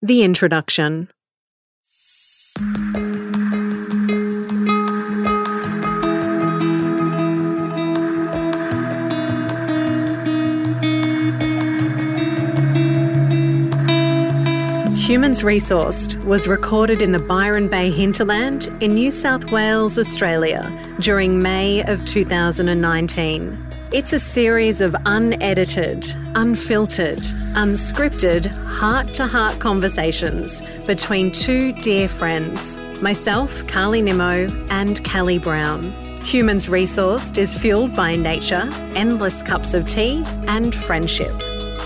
The Introduction Humans Resourced was recorded in the Byron Bay hinterland in New South Wales, Australia, during May of 2019. It's a series of unedited, unfiltered, unscripted, heart to heart conversations between two dear friends myself, Carly Nimmo, and Callie Brown. Humans Resourced is fueled by nature, endless cups of tea, and friendship.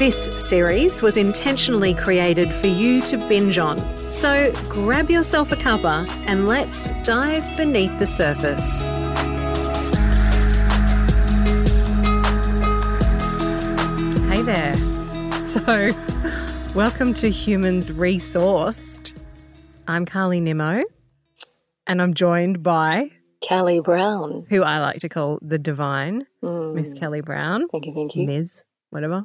This series was intentionally created for you to binge on. So grab yourself a cuppa and let's dive beneath the surface. So, welcome to Humans Resourced. I'm Carly Nimmo, and I'm joined by Callie Brown. who I like to call the divine, Mm, Miss Kelly Brown, Thank you, thank you. Ms. Whatever.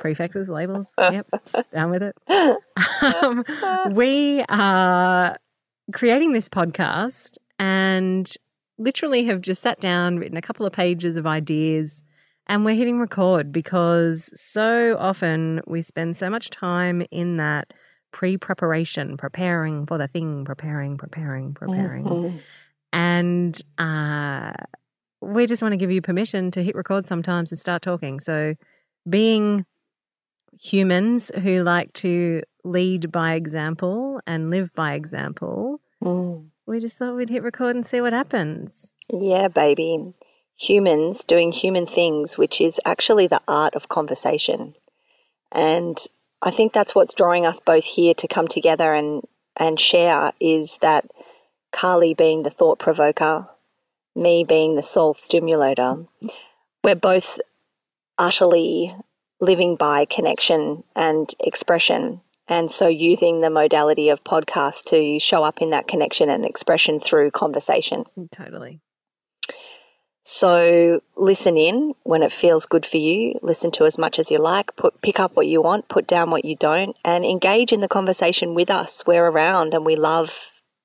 Prefixes, labels. Yep. Down with it. um, we are creating this podcast and literally have just sat down, written a couple of pages of ideas, and we're hitting record because so often we spend so much time in that pre preparation, preparing for the thing, preparing, preparing, preparing. Mhm. And uh, we just want to give you permission to hit record sometimes and start talking. So, being humans who like to lead by example and live by example, Mm. we just thought we'd hit record and see what happens. Yeah, baby. Humans doing human things, which is actually the art of conversation. And I think that's what's drawing us both here to come together and, and share is that Carly being the thought provoker, me being the soul stimulator, we're both utterly living by connection and expression. And so using the modality of podcast to show up in that connection and expression through conversation. Totally. So listen in when it feels good for you. Listen to as much as you like. Put pick up what you want, put down what you don't, and engage in the conversation with us. We're around and we love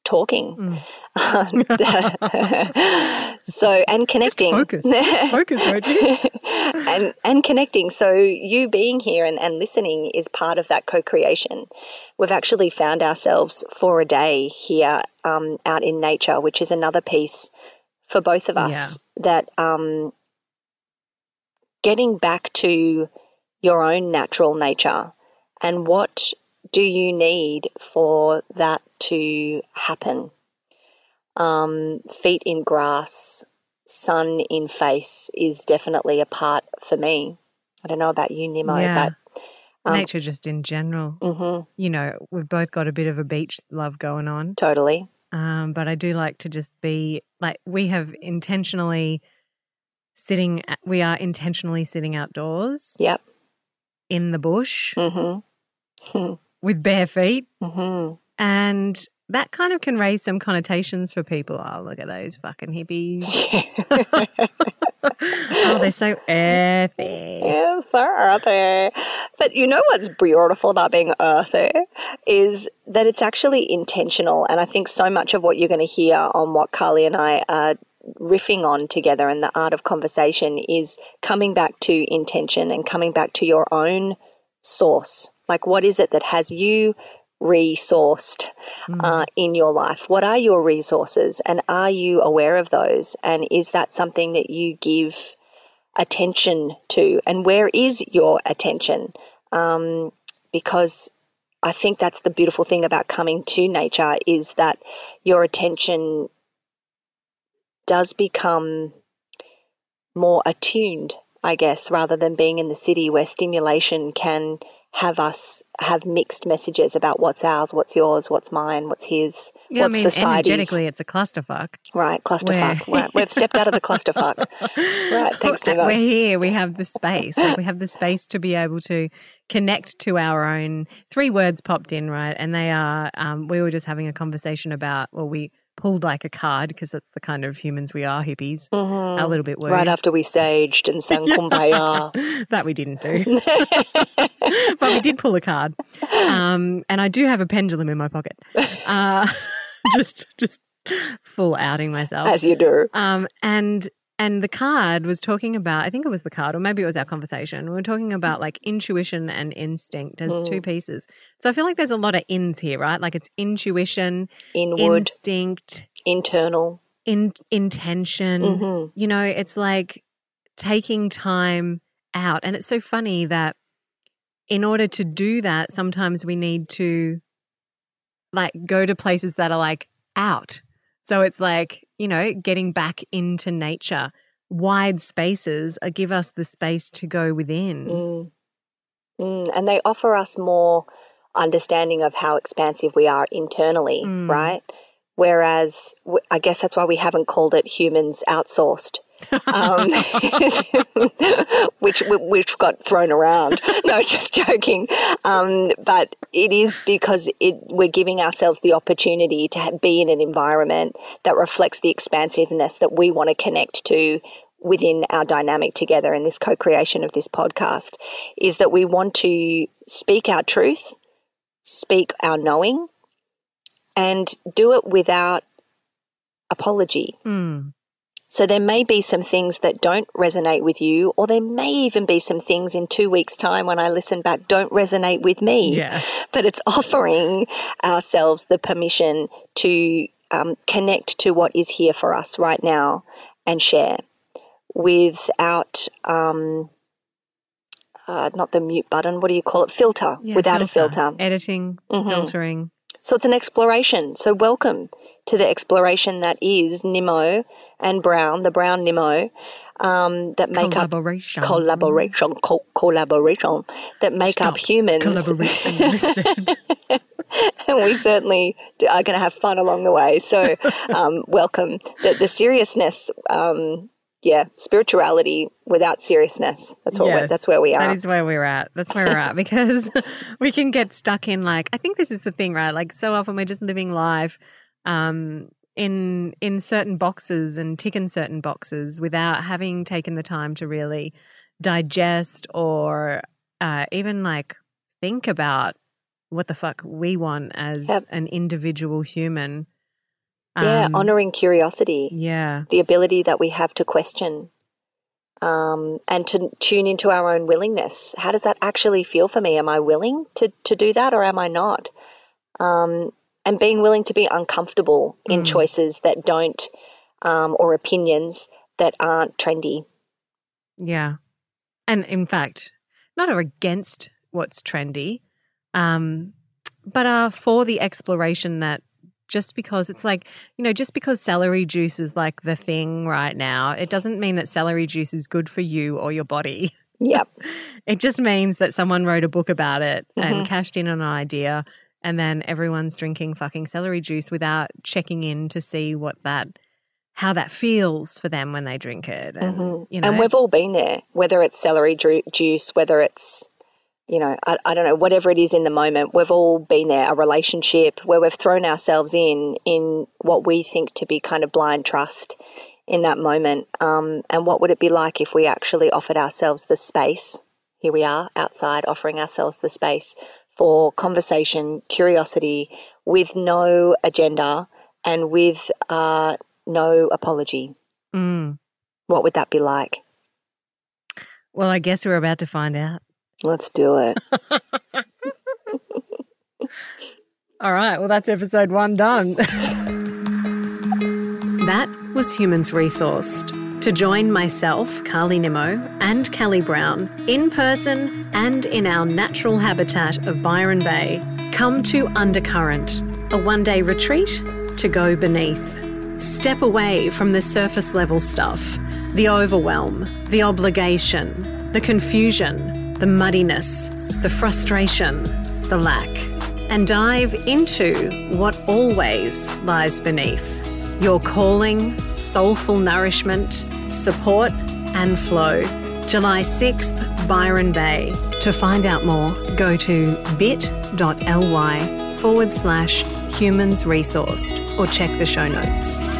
talking. so and connecting. focus. Just focus, and and connecting. So you being here and, and listening is part of that co-creation. We've actually found ourselves for a day here um, out in nature, which is another piece for both of us that um, getting back to your own natural nature and what do you need for that to happen? Um, feet in grass, sun in face is definitely a part for me. I don't know about you, Nemo, Yeah. but um, Nature, just in general. mhm, You know, we've both got a bit of a beach love going on. totally. Um, but I do like to just be like, we have intentionally sitting, we are intentionally sitting outdoors Yep. in the bush hmm with bare feet. hmm And that kind of can raise some connotations for people. Oh, look at those fucking hippies. oh, they're so earthy. Yes, there are there. But you know what's beautiful about being earthy is that it's actually intentional. And I think so much of what you're going to hear on what Carly and I are riffing on together and the art of conversation is coming back to intention and coming back to your own source. Like, what is it that has you resourced Mm. uh, in your life? What are your resources? And are you aware of those? And is that something that you give attention to? And where is your attention? Um, because I think that's the beautiful thing about coming to nature is that your attention does become more attuned, I guess, rather than being in the city where stimulation can have us have mixed messages about what's ours, what's yours, what's mine, what's his, Yeah, I mean, society's. energetically, it's a clusterfuck. Right, clusterfuck. Right, we've stepped out of the clusterfuck. Right, thanks, We're here. We have the space. Like we have the space to be able to connect to our own. Three words popped in, right? And they are. Um, we were just having a conversation about. Well, we pulled like a card because that's the kind of humans we are, hippies. Mhm. A little bit worried. Right after we saged and sang Kumbaya. that we didn't do. but we did pull a card. Um, and I do have a pendulum in my pocket. Uh, just just full outing myself. As you do. Um, and and the card was talking about I think it was the card or maybe it was our conversation. We were talking about like intuition and instinct as two Mm. pieces. So I feel like there's a lot of ins here, right? Like it's intuition, Inward, instinct, internal. in intention. hmm You know, it's like taking time out. And it's so funny that in order to do that, sometimes we need to like go to places that are like out. So it's like, you know, getting back into nature. Wide spaces uh, give us the space to go within. Mm. Mm. And they offer us more understanding of how expansive we are internally, Mm. right? Whereas I guess that's why we haven't called it humans outsourced. Um, which which got thrown around. No, just joking. Um, but it is because it we're giving ourselves the opportunity to be in an environment that reflects the expansiveness that we want to connect to within our dynamic together in this co-creation of this podcast. Is that we want to speak our truth, speak our knowing, and do it without apology. Mm. So there may be some things that don't resonate with you, or there may even be some things in two weeks' time when I listen back don't resonate with me. Yeah. But it's offering ourselves the permission to um, connect to what is here for us right now and share without. Um, uh, not the mute button. What do you call it? Filter. Yeah, without a filter. Editing, Mhm. filtering. So it's an exploration. So welcome to the exploration that is Nimmo and Brown, the Brown Nimmo, um, that make up collaboration. collaboration, co- collaboration that make Stop. up humans. Collaboration. and we certainly are going to have fun along the way. So um, welcome. The, the seriousness, um, yeah, spirituality without seriousness. That's what. Yes, that's where we are. That is where we're at. That's where we're at because we can get stuck in like I think this is the thing, right? Like so often we're just living life um in in certain boxes and ticking certain boxes without having taken the time to really digest or uh, even like think about what the fuck we want as Yep. an individual human. Yeah, Um, honoring curiosity. Yeah. the ability that we have to question um, and to tune into our own willingness. How does that actually feel for me? Am I willing to, to do that or am I not? Um, and being willing to be uncomfortable in Mm. choices that don't, um, or opinions that aren't trendy. Yeah. And in fact, not are against what's trendy, um, but are for the exploration that just because it's like, you know, just because celery juice is like the thing right now, it doesn't mean that celery juice is good for you or your body. Yep. It just means that someone wrote a book about it Mhm. and cashed in on an idea, and then everyone's drinking fucking celery juice without checking in to see what that, how that feels for them when they drink it. And, Mhm. you know, And we've all been there, whether it's celery ju- juice, whether it's, you know, I, I don't know, whatever it is in the moment, we've all been there, a relationship where we've thrown ourselves in, in what we think to be kind of blind trust in that moment. Um, and what would it be like if we actually offered ourselves the space? Here we are outside offering ourselves the space for conversation, curiosity, with no agenda and with uh, no apology. Mm. What would that be like? Well, I guess we're about to find out. Let's do it. All right. Well, that's episode one done. That was Humans Resourced. To join myself, Carly Nimmo, and Callie Brown in person and in our natural habitat of Byron Bay, come to Undercurrent, a one day retreat to go beneath. Step away from the surface level stuff, the overwhelm, the obligation, the confusion, the muddiness, the frustration, the lack, and dive into what always lies beneath your calling, soulful nourishment, support, and flow. July 6th, Byron Bay. To find out more, go to bit.ly forward slash humans resourced or check the show notes.